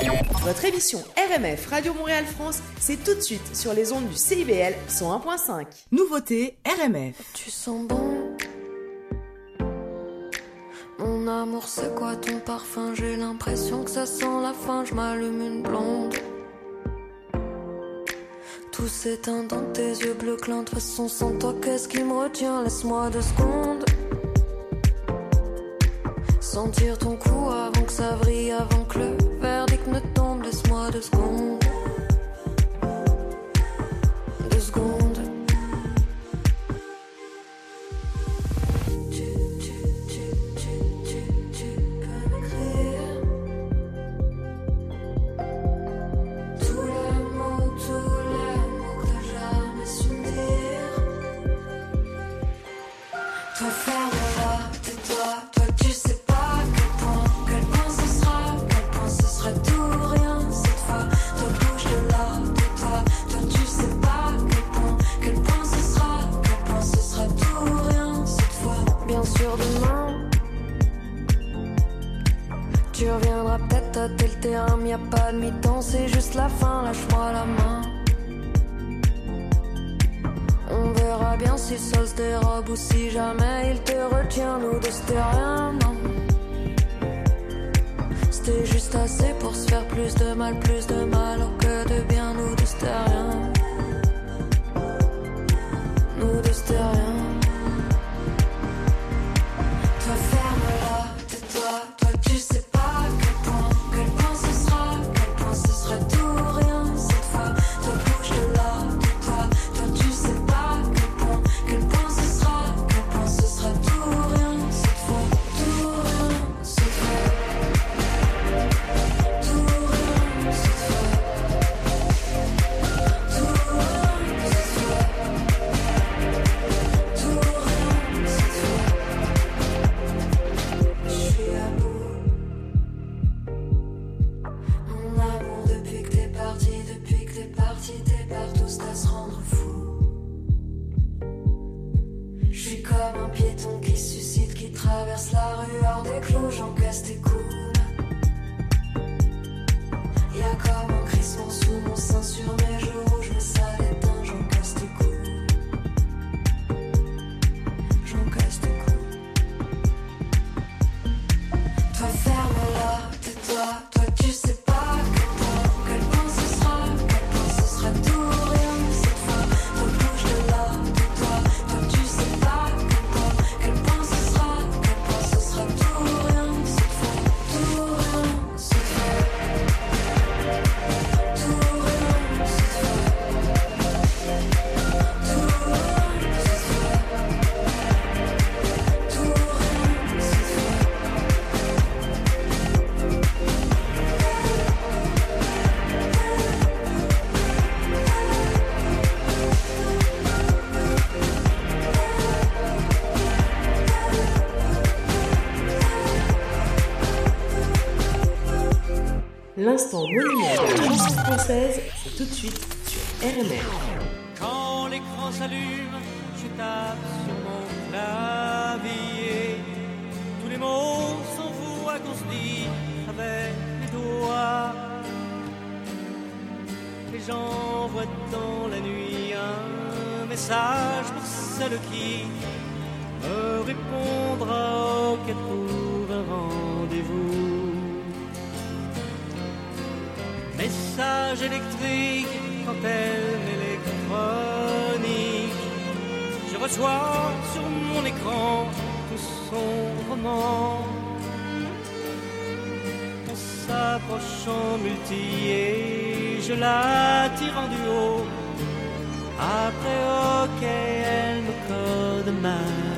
Votre émission RMF Radio Montréal France, c'est tout de suite sur les ondes du CIBL 101.5. Nouveauté RMF. Tu sens bon? Mon amour, c'est quoi ton parfum? J'ai l'impression que ça sent la fin. Je m'allume une blonde. Tout s'éteint dans tes yeux bleus clairs. De toute façon, sans toi, qu'est-ce qui me retient? Laisse-moi deux secondes. Sentir ton cou avant que ça vrille, avant que le. Laisse-moi deux secondes. Deux demain. Tu reviendras peut-être tâter le terrain, mais y a pas de mi-temps, c'est juste la fin, lâche-moi la main. On verra bien si ça se dérobe ou si jamais il te retient, nous deux c'était rien, non. C'était juste assez pour se faire plus de mal, plus de mal, alors que de bien, nous deux c'était rien. Nous deux c'était rien. L'instant monument de la chanson française, c'est tout de suite sur RMF. Quand l'écran s'allume, je tape sur mon clavier. Tous les mots s'envoient qu'on se dit avec les doigts. Et j'envoie dans la nuit un message pour celle qui me répondra qu'elle trouve un rendez-vous. Électrique quand elle électronique. Je reçois sur mon écran tout son roman. On s'approche en multi et je la tire en duo. Après, ok, elle me code ma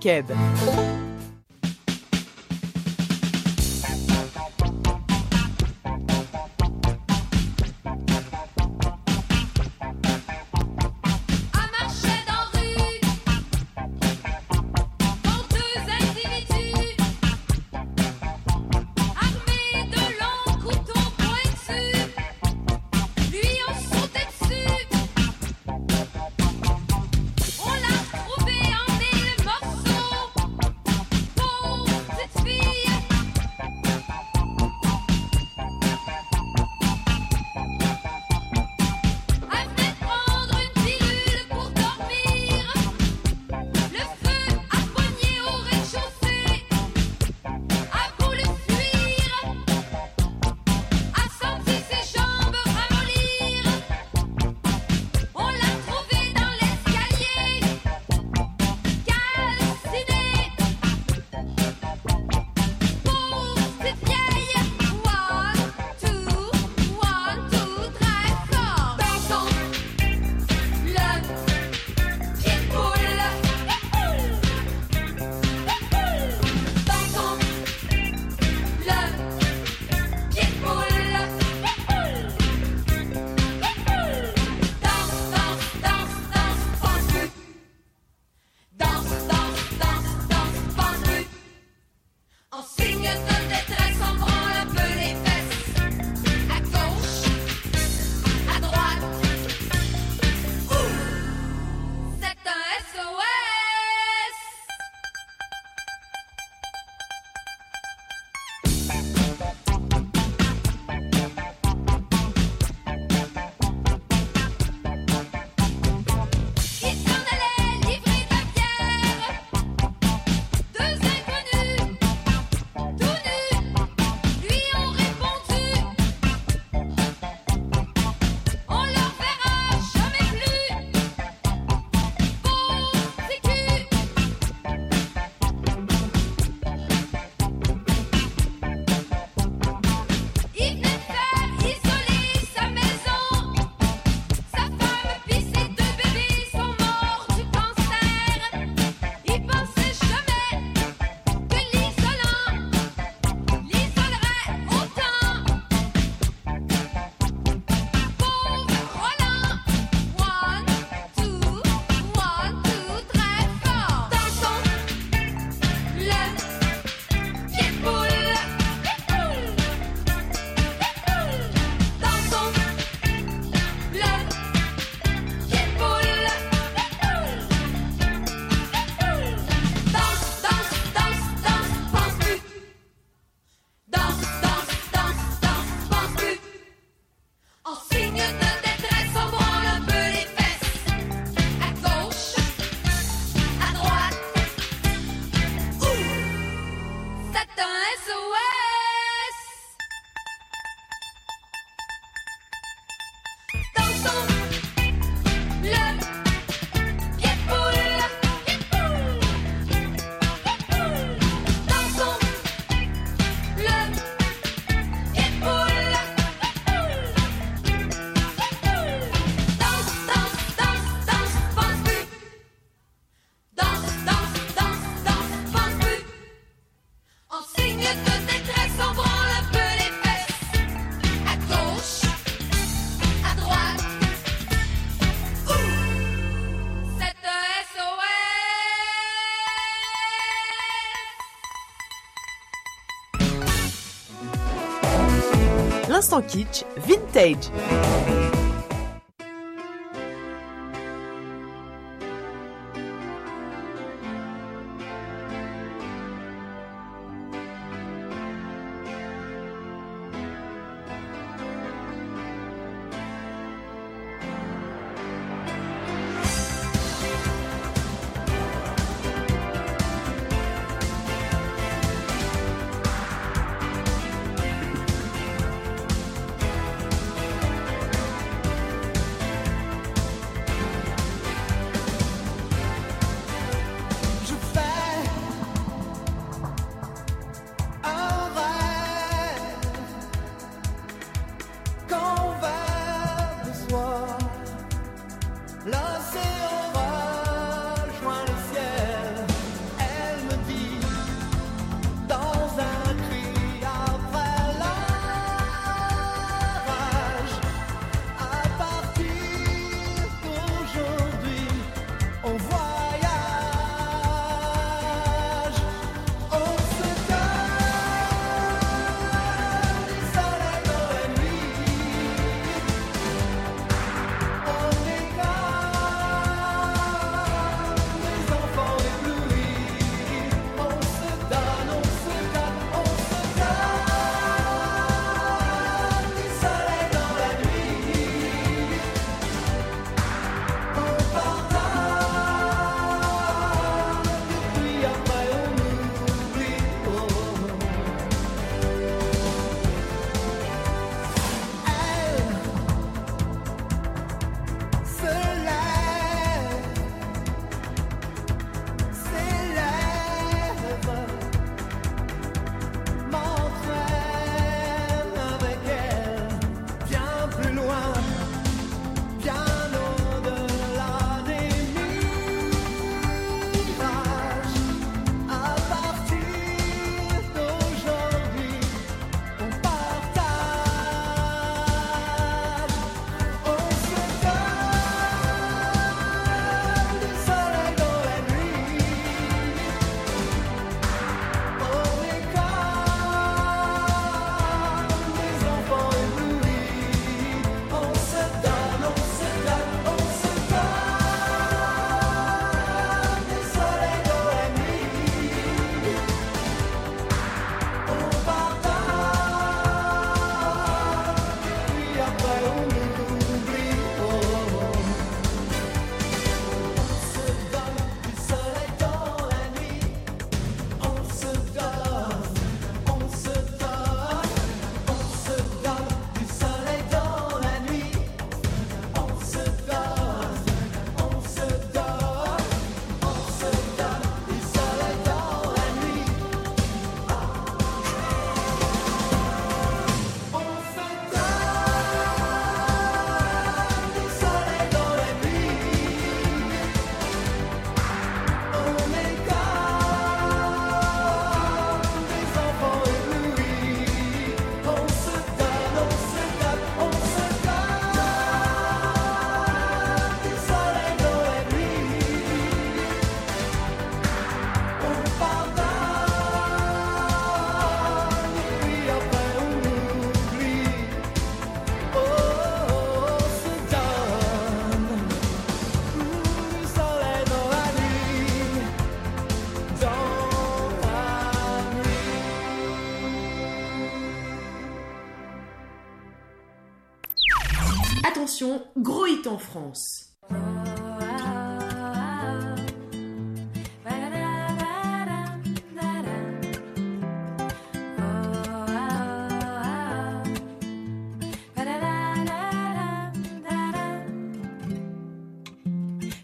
Nos Kit Vintage.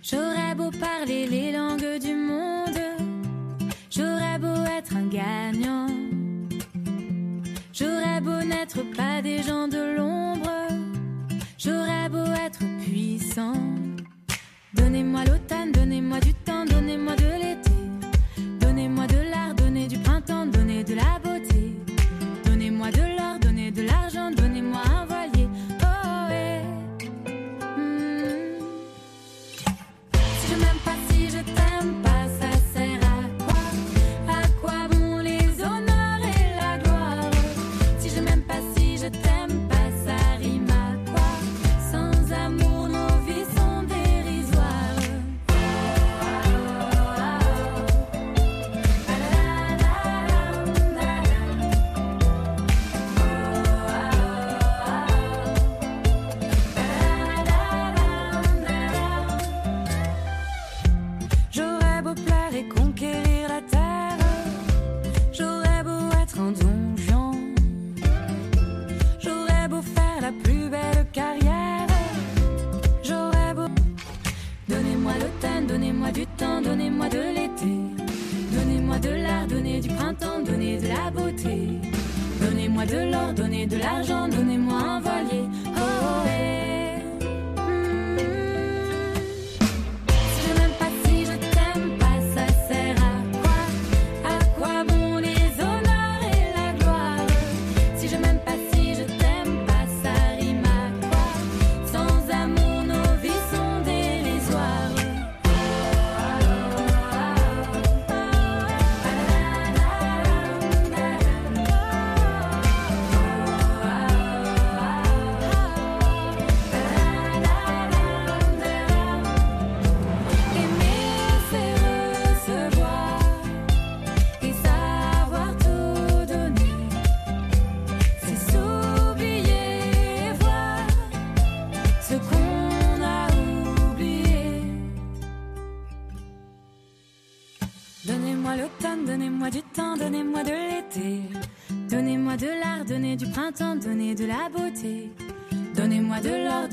J'aurais beau parler les langues du monde, j'aurais beau être un gagnant, j'aurais beau n'être pas des gens de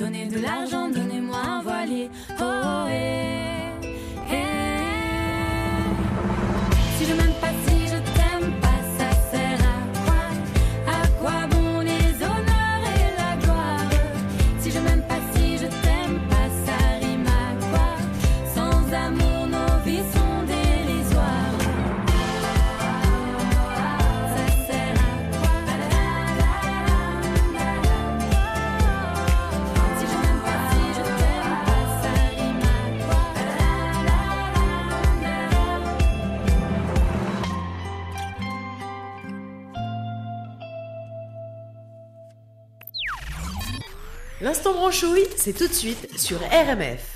donner de l'argent c'est tout de suite sur RMF.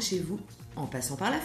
Chez vous en passant par la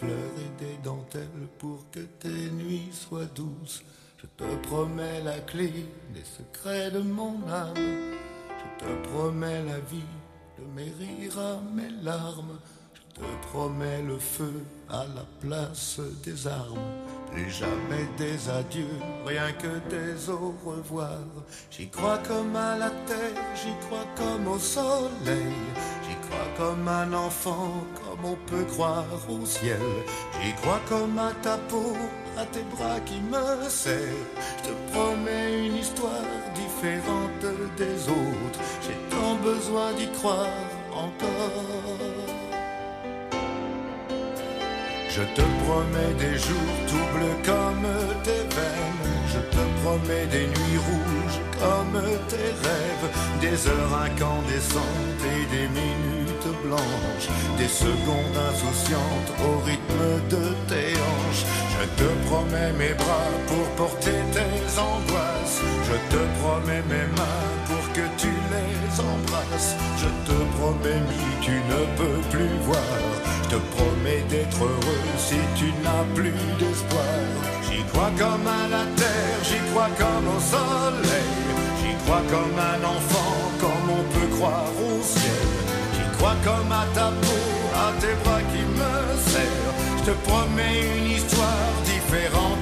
fleurs et des dentelles pour que tes nuits soient douces. Je te promets la clé des secrets de mon âme. Je te promets la vie de mes rires à mes larmes. Je te promets le feu à la place des armes. Plus jamais des adieux, rien que des au revoir. J'y crois comme à la terre, j'y crois comme au soleil. J'y crois comme un enfant, comme on peut croire au ciel. J'y crois comme à ta peau, à tes bras qui me serrent. Je te promets une histoire différente des autres. J'ai tant besoin d'y croire encore. Je te promets des jours tout bleus comme tes veines. Je te promets des nuits rouges comme tes rêves. Des heures incandescentes et des minutes blanches. Des secondes insouciantes au rythme de tes hanches. Je te promets mes bras pour porter tes angoisses. Je te promets mes mains pour que tu les embrasses. Je te promets, mi, tu ne peux plus voir. Je te promets d'être heureux si tu n'as plus d'espoir. J'y crois comme à la terre, j'y crois comme au soleil. J'y crois comme un enfant, comme on peut croire au ciel. J'y crois comme à ta peau, à tes bras qui me serrent. Je te promets une histoire différente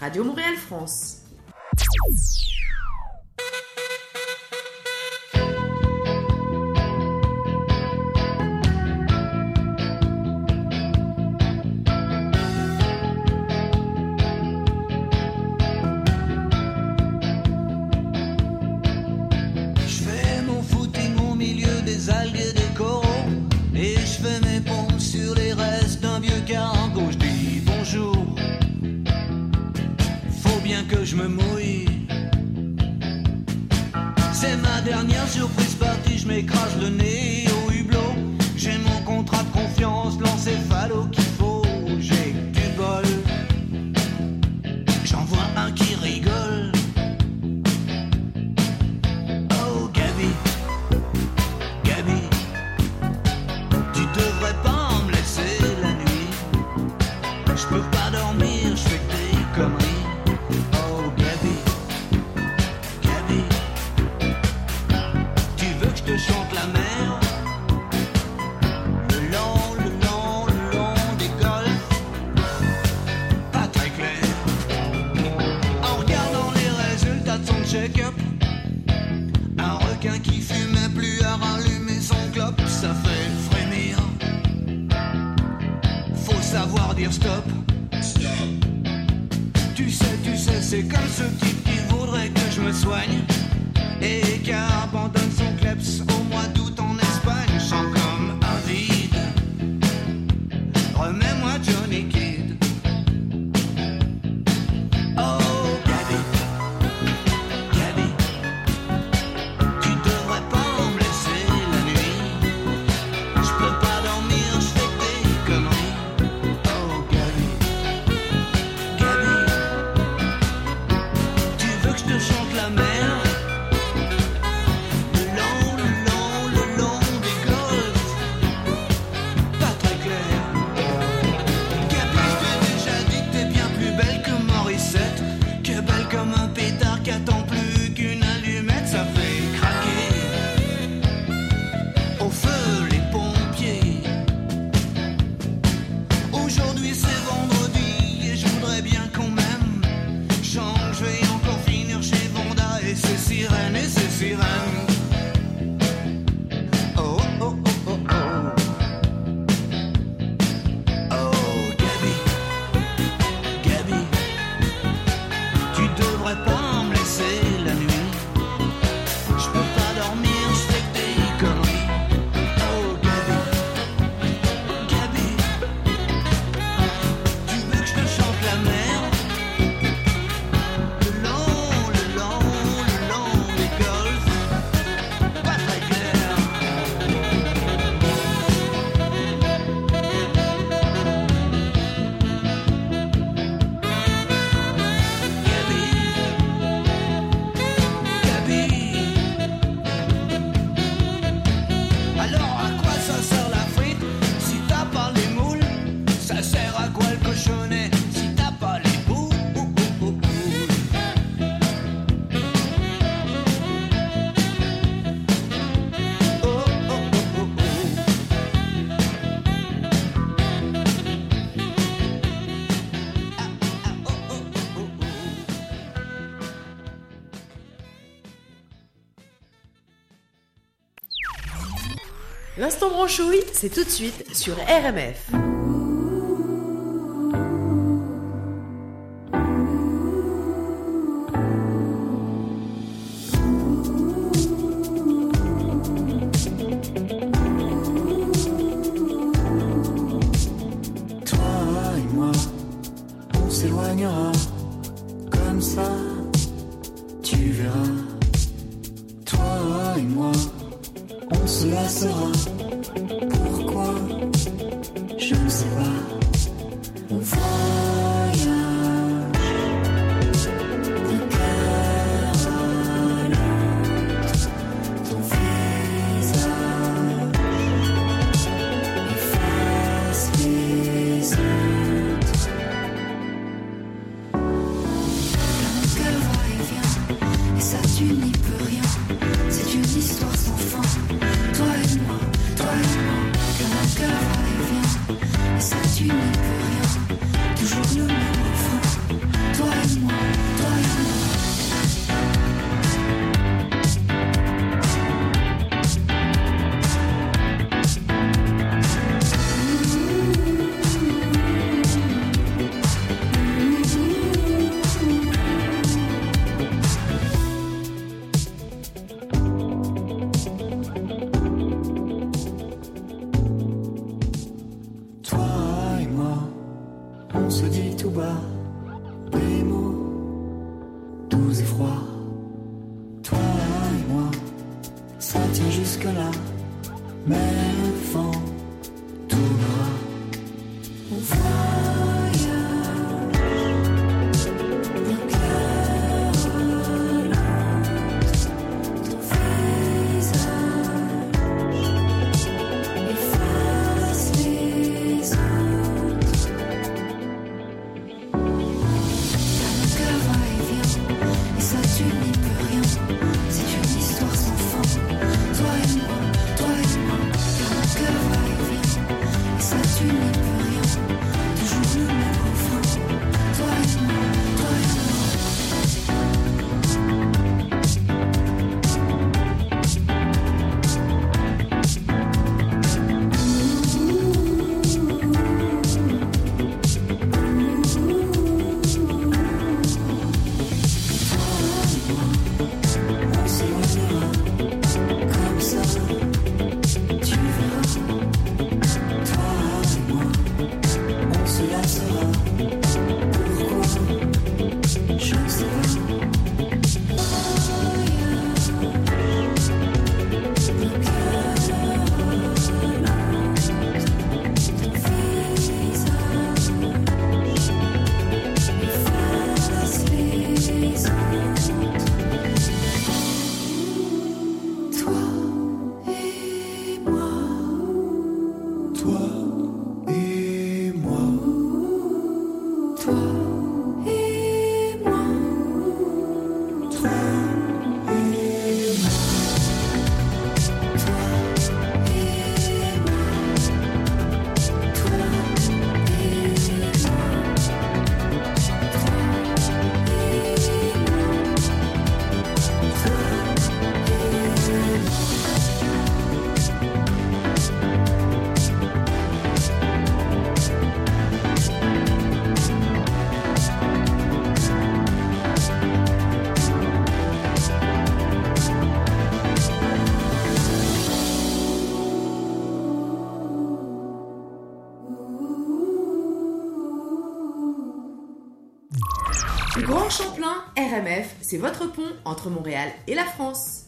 Radio Montréal France. C'est ma dernière surprise partie, je m'écrase le nez. stop. Stop. Tu sais, tu sais, c'est comme ce type qui voudrait que je me soigne et qui a C'est tout de suite sur RMF. Toi et moi, on s'éloignera. Comme ça, tu verras. Toi et moi, on se lassera. C'est votre pont entre Montréal et la France.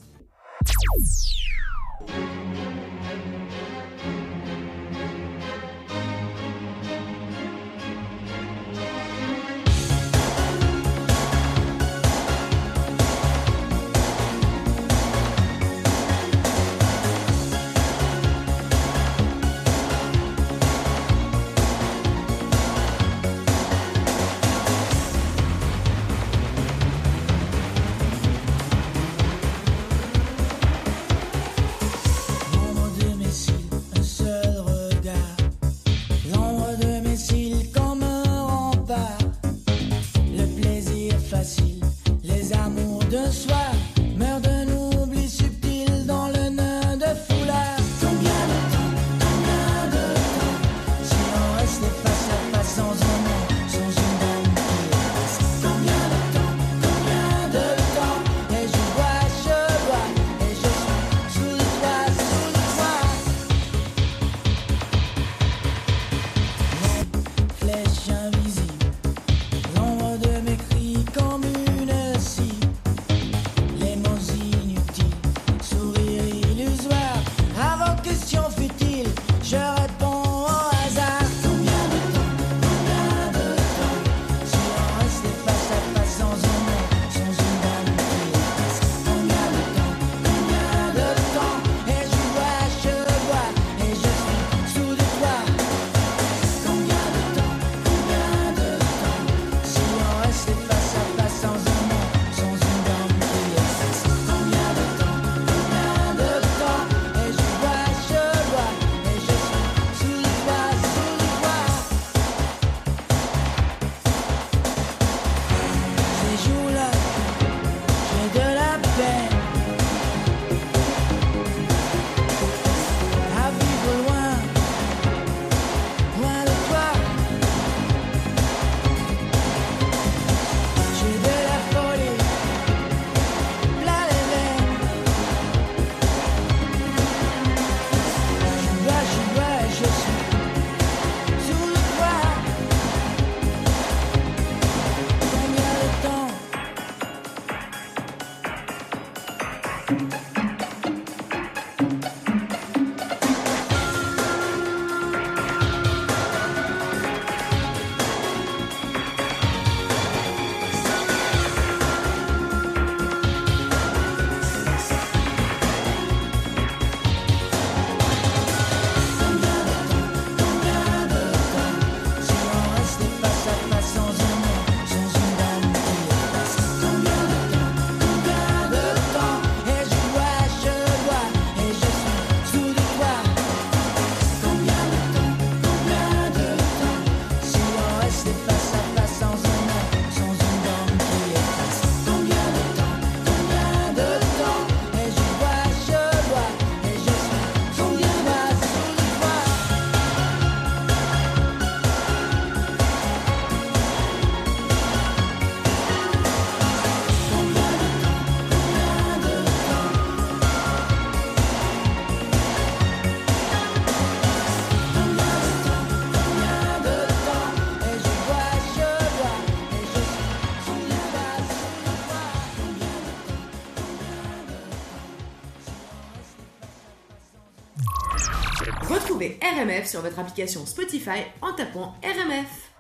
RMF sur votre application Spotify en tapant RMF.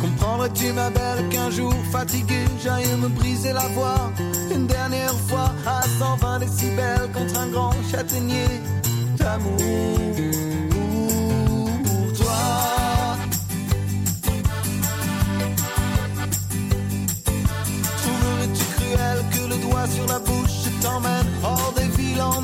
Comprendrais-tu ma belle qu'un jour fatigué j'aille me briser la voix? Une dernière fois à 120 décibels contre un grand châtaignier d'amour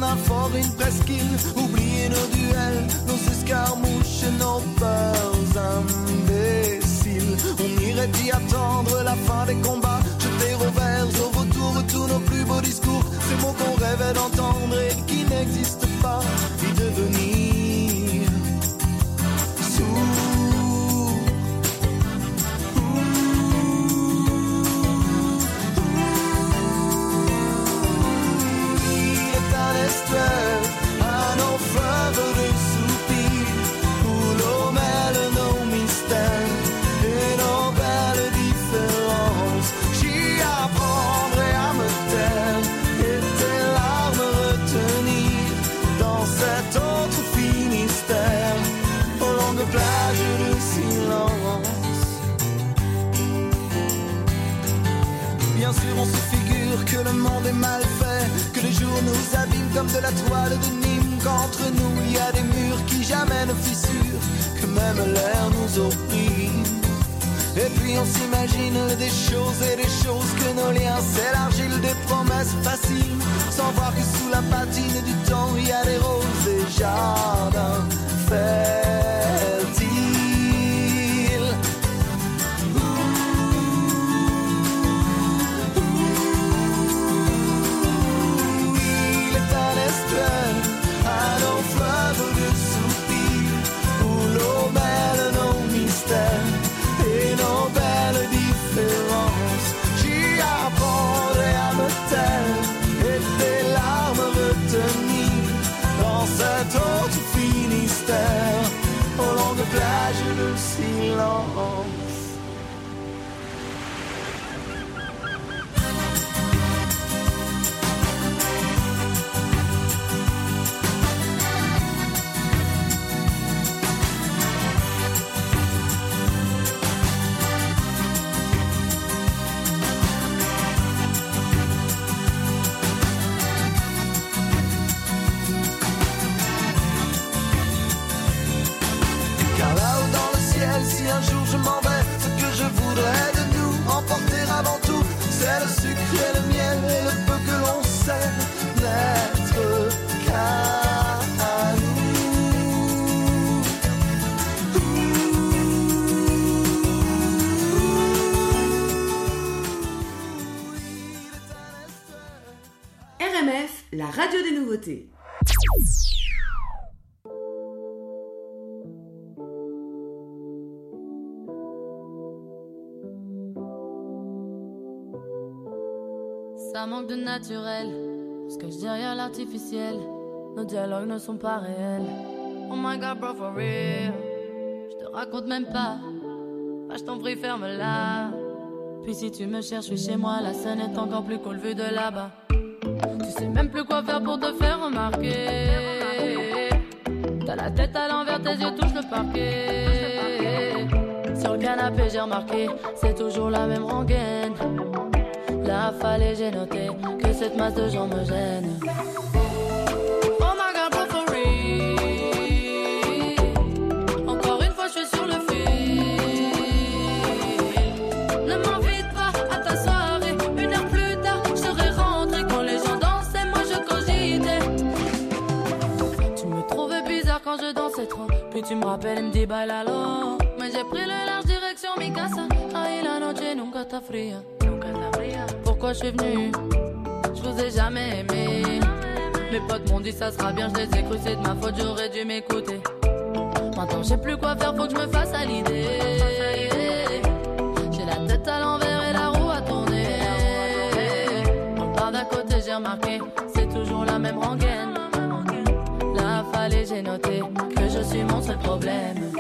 en un fort, une presqu'île. Oublier nos duels, nos escarmouches nos peurs imbéciles. On irait y attendre la fin des combats. Jeter au vert, au retour tous nos plus beaux discours. Ces mots qu'on rêvait d'entendre et qui n'existent pas. Y devenir de la toile de Nîmes, qu'entre nous il y a des murs qui jamais ne fissurent, que même l'air nous opprime. Et puis on s'imagine des choses et des choses que nos liens s'élargissent, des promesses faciles, sans voir que sous la patine du temps il y a des roses et jardins fertiles. radio des nouveautés. Ça manque de naturel, ce que je derrière l'artificiel. Nos dialogues ne sont pas réels. Oh my god, bro, for real. Je te raconte même pas. Bah, je t'en prie, ferme-la. Puis si tu me cherches, suis chez moi. La scène est encore plus cool vue de là-bas. Je sais même plus quoi faire pour te faire remarquer. T'as la tête à l'envers, tes yeux touchent le parquet. Sur le canapé, j'ai remarqué, c'est toujours la même rengaine. Là, fallait, j'ai noté que cette masse de gens me gêne. Puis tu me rappelles, me dis bail alors. Mais j'ai pris le large direction mi casa. Ahí la noche nunca está fría. Hein. Nunca. Hein. Pourquoi je suis venu Je vous ai jamais aimé. Mes potes m'ont dit ça sera bien, je les ai cru, c'est de ma faute, j'aurais dû m'écouter. Maintenant je plus quoi faire, faut que je me fasse à l'idée. J'ai la tête à l'envers et la roue à tourner. On part d'un côté, j'ai remarqué, c'est toujours la même rengaine que je suis mon seul problème.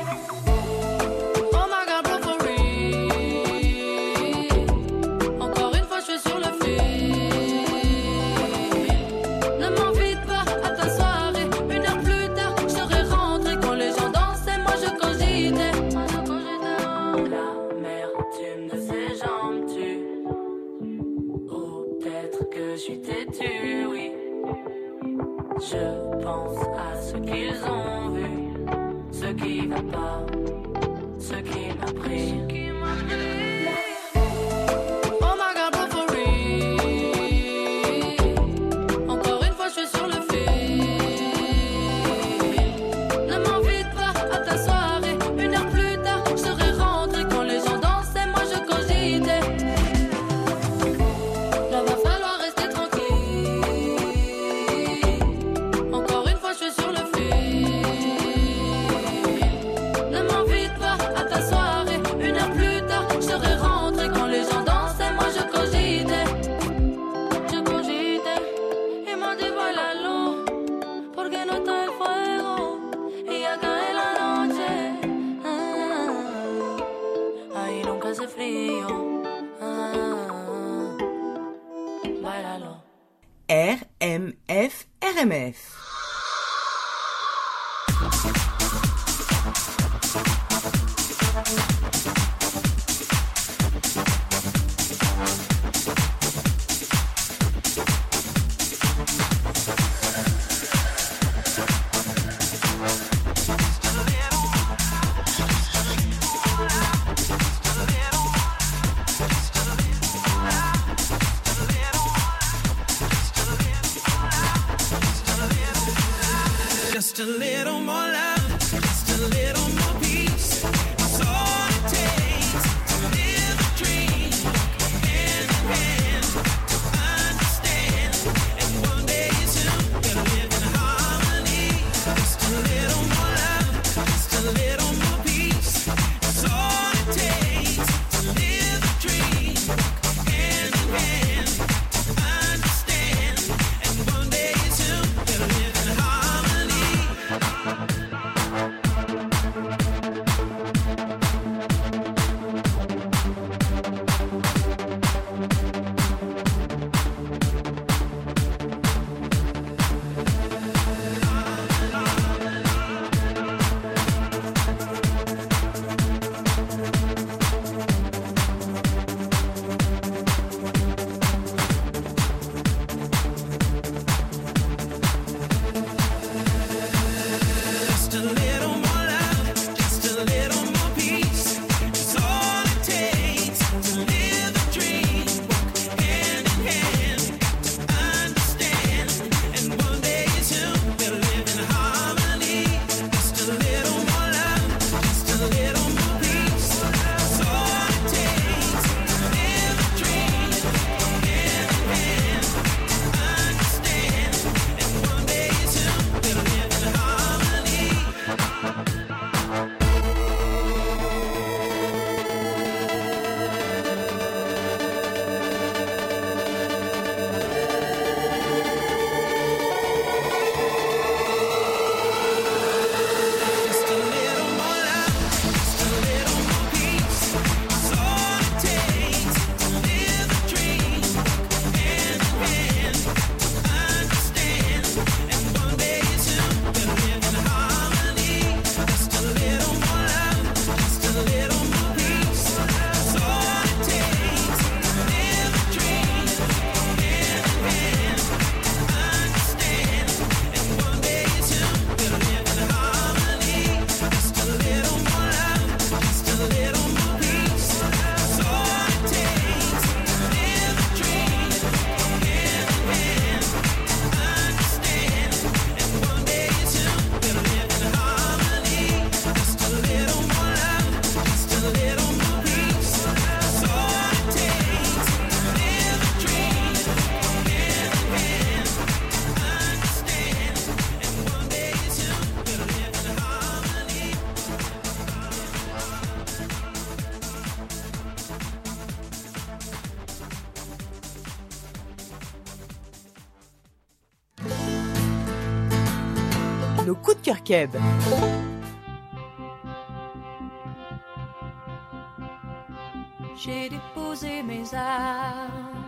J'ai déposé mes armes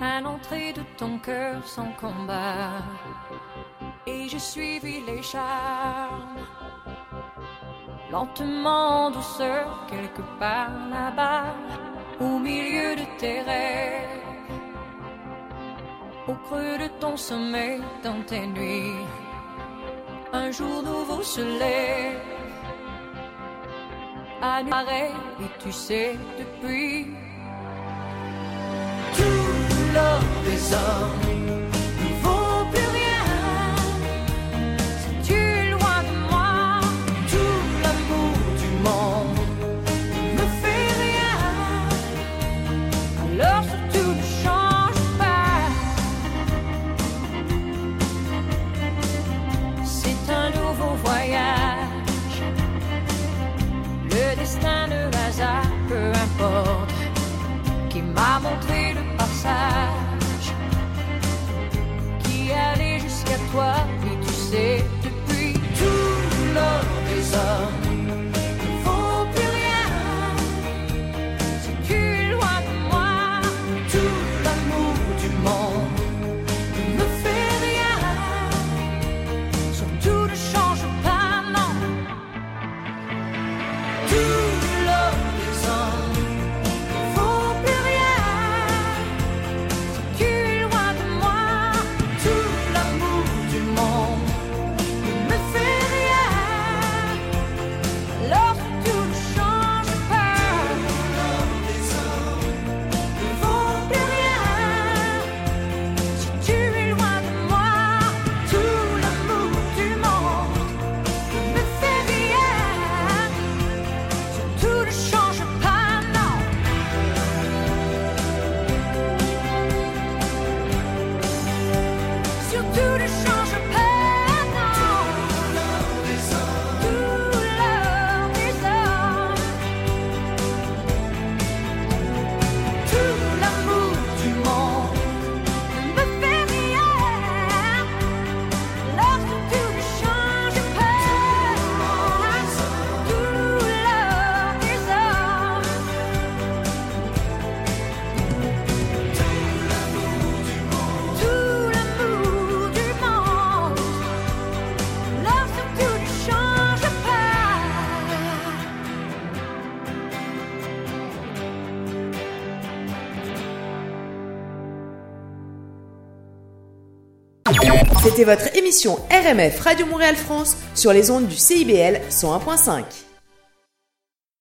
à l'entrée de ton cœur sans combat. Et j'ai suivi les charmes, lentement en douceur, quelque part là-bas, au milieu de tes rêves, au creux de ton sommeil dans tes nuits un jour nouveau se lève. À et tu sais depuis. Tout l'homme des hommes destin, le hasard, peu importe, qui m'a montré le passage. C'était votre émission RMF Radio Montréal France sur les ondes du CIBL 101.5.